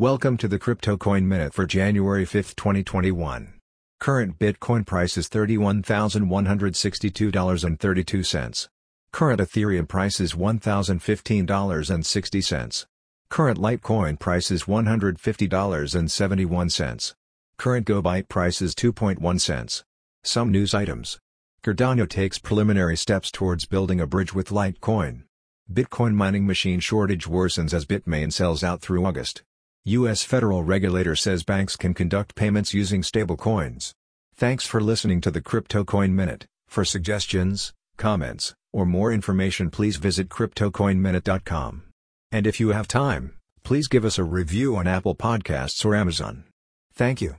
Welcome to the Crypto Coin Minute for January 5, 2021. Current Bitcoin price is $31,162.32. Current Ethereum price is $1,015.60. Current Litecoin price is $150.71. Current GoByte price is 2.1 cents. Some news items. Cardano takes preliminary steps towards building a bridge with Litecoin. Bitcoin mining machine shortage worsens as Bitmain sells out through August. U.S. federal regulator says banks can conduct payments using stablecoins. Thanks for listening to the Crypto Coin Minute. For suggestions, comments, or more information please visit CryptoCoinMinute.com. And if you have time, please give us a review on Apple Podcasts or Amazon. Thank you.